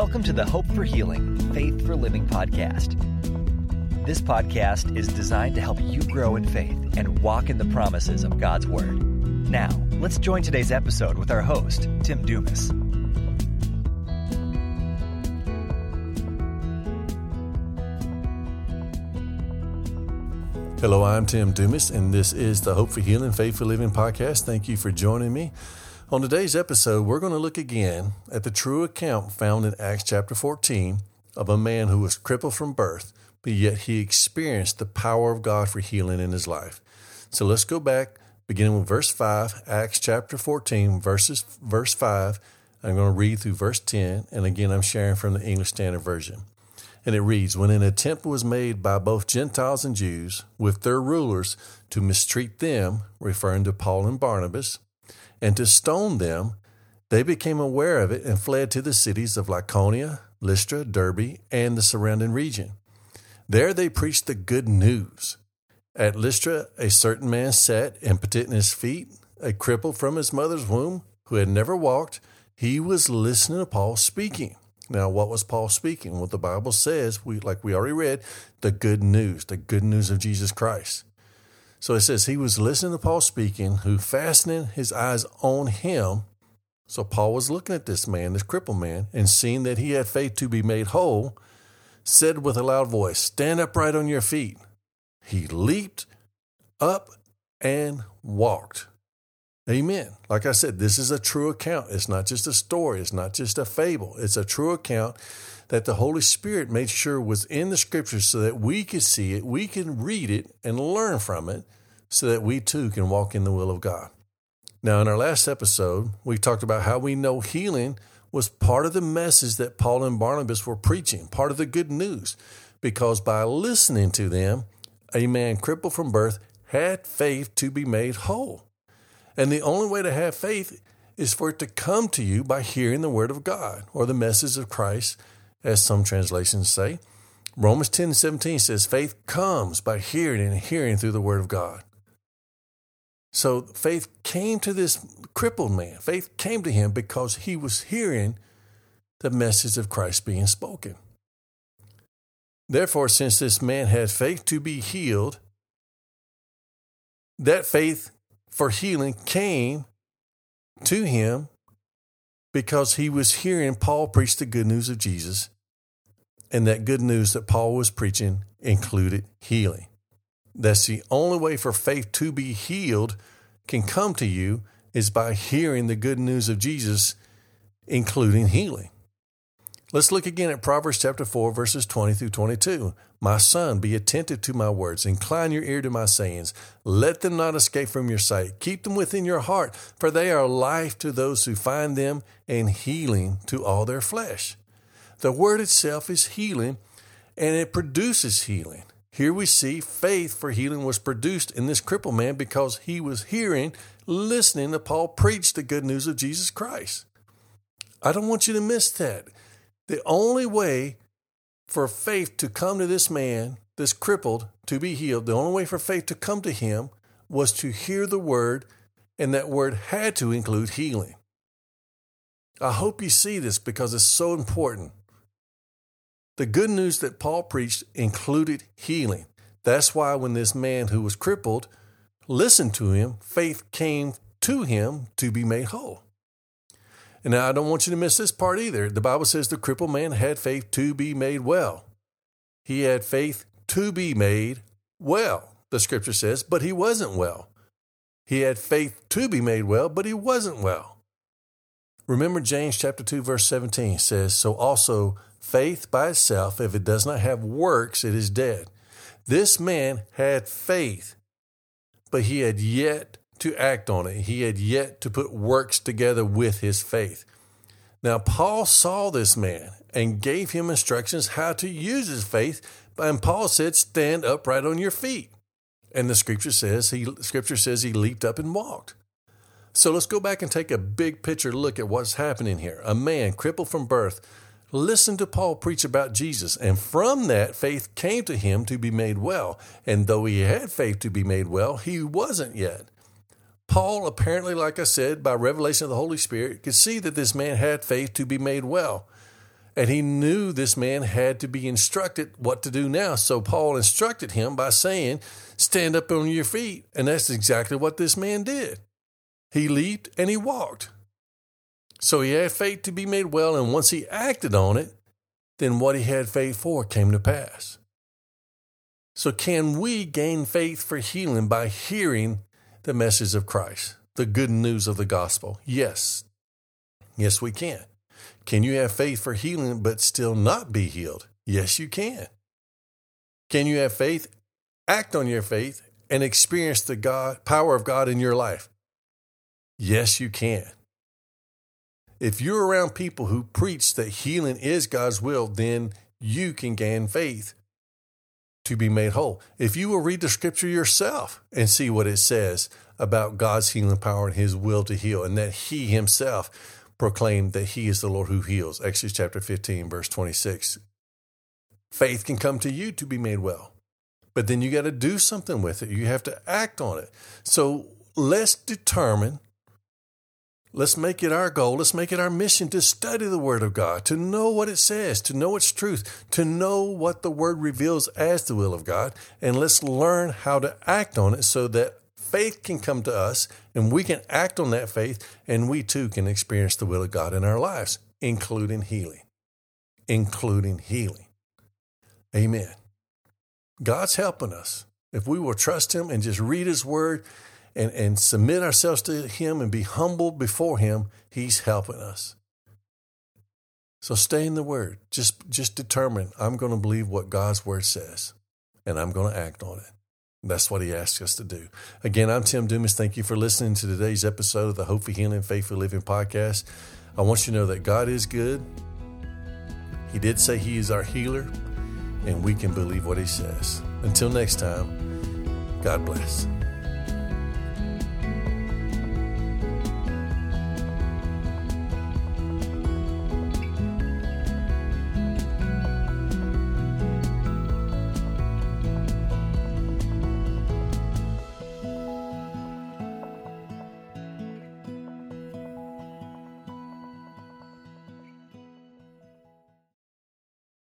Welcome to the Hope for Healing, Faith for Living podcast. This podcast is designed to help you grow in faith and walk in the promises of God's Word. Now, let's join today's episode with our host, Tim Dumas. Hello, I'm Tim Dumas, and this is the Hope for Healing, Faith for Living podcast. Thank you for joining me. On today's episode, we're going to look again at the true account found in Acts chapter 14 of a man who was crippled from birth, but yet he experienced the power of God for healing in his life. So let's go back, beginning with verse 5, Acts chapter 14, verses, verse 5. I'm going to read through verse 10, and again, I'm sharing from the English Standard Version. And it reads When an attempt was made by both Gentiles and Jews with their rulers to mistreat them, referring to Paul and Barnabas, and to stone them, they became aware of it and fled to the cities of Lycaonia, Lystra, Derbe, and the surrounding region. There they preached the good news. At Lystra, a certain man sat impotent in his feet, a cripple from his mother's womb, who had never walked. He was listening to Paul speaking. Now, what was Paul speaking? Well, the Bible says, we, like we already read, the good news, the good news of Jesus Christ. So it says he was listening to Paul speaking, who fastening his eyes on him. So Paul was looking at this man, this crippled man, and seeing that he had faith to be made whole, said with a loud voice, Stand upright on your feet. He leaped up and walked. Amen. Like I said, this is a true account. It's not just a story, it's not just a fable. It's a true account that the Holy Spirit made sure was in the scriptures so that we could see it, we can read it and learn from it so that we too can walk in the will of God. Now, in our last episode, we talked about how we know healing was part of the message that Paul and Barnabas were preaching, part of the good news, because by listening to them, a man crippled from birth had faith to be made whole. And the only way to have faith is for it to come to you by hearing the word of God or the message of Christ as some translations say. Romans 10 17 says, faith comes by hearing and hearing through the word of God. So faith came to this crippled man. Faith came to him because he was hearing the message of Christ being spoken. Therefore, since this man had faith to be healed, that faith for healing came to him because he was hearing Paul preach the good news of Jesus, and that good news that Paul was preaching included healing. That's the only way for faith to be healed can come to you is by hearing the good news of Jesus, including healing. Let's look again at Proverbs chapter 4, verses 20 through 22. My son, be attentive to my words, incline your ear to my sayings. Let them not escape from your sight. Keep them within your heart, for they are life to those who find them and healing to all their flesh. The word itself is healing, and it produces healing. Here we see faith for healing was produced in this crippled man because he was hearing, listening to Paul preach the good news of Jesus Christ. I don't want you to miss that. The only way for faith to come to this man, this crippled, to be healed, the only way for faith to come to him was to hear the word, and that word had to include healing. I hope you see this because it's so important. The good news that Paul preached included healing. That's why when this man who was crippled listened to him, faith came to him to be made whole. And I don't want you to miss this part either. The Bible says the crippled man had faith to be made well. He had faith to be made well, the scripture says, but he wasn't well. He had faith to be made well, but he wasn't well. Remember James chapter 2 verse 17 says, "So also faith by itself if it does not have works it is dead." This man had faith, but he had yet to act on it. He had yet to put works together with his faith. Now, Paul saw this man and gave him instructions how to use his faith. And Paul said, Stand upright on your feet. And the scripture says he scripture says he leaped up and walked. So let's go back and take a big picture look at what's happening here. A man crippled from birth listened to Paul preach about Jesus, and from that faith came to him to be made well. And though he had faith to be made well, he wasn't yet. Paul, apparently, like I said, by revelation of the Holy Spirit, could see that this man had faith to be made well. And he knew this man had to be instructed what to do now. So Paul instructed him by saying, Stand up on your feet. And that's exactly what this man did. He leaped and he walked. So he had faith to be made well. And once he acted on it, then what he had faith for came to pass. So, can we gain faith for healing by hearing the message of Christ, the good news of the gospel? Yes. Yes, we can. Can you have faith for healing but still not be healed? Yes, you can. Can you have faith, act on your faith, and experience the God, power of God in your life? Yes, you can. If you're around people who preach that healing is God's will, then you can gain faith to be made whole. If you will read the scripture yourself and see what it says about God's healing power and his will to heal, and that he himself proclaimed that he is the Lord who heals. Exodus chapter 15, verse 26. Faith can come to you to be made well, but then you got to do something with it. You have to act on it. So let's determine, let's make it our goal, let's make it our mission to study the Word of God, to know what it says, to know its truth, to know what the Word reveals as the will of God, and let's learn how to act on it so that faith can come to us and we can act on that faith and we too can experience the will of God in our lives, including healing. Including healing. Amen. God's helping us. If we will trust Him and just read His Word and, and submit ourselves to Him and be humble before Him, He's helping us. So stay in the Word. Just, just determine I'm going to believe what God's Word says and I'm going to act on it. That's what he asks us to do. Again, I'm Tim Dumas. Thank you for listening to today's episode of the Hope for Healing, Faith for Living podcast. I want you to know that God is good. He did say He is our healer, and we can believe what He says. Until next time, God bless.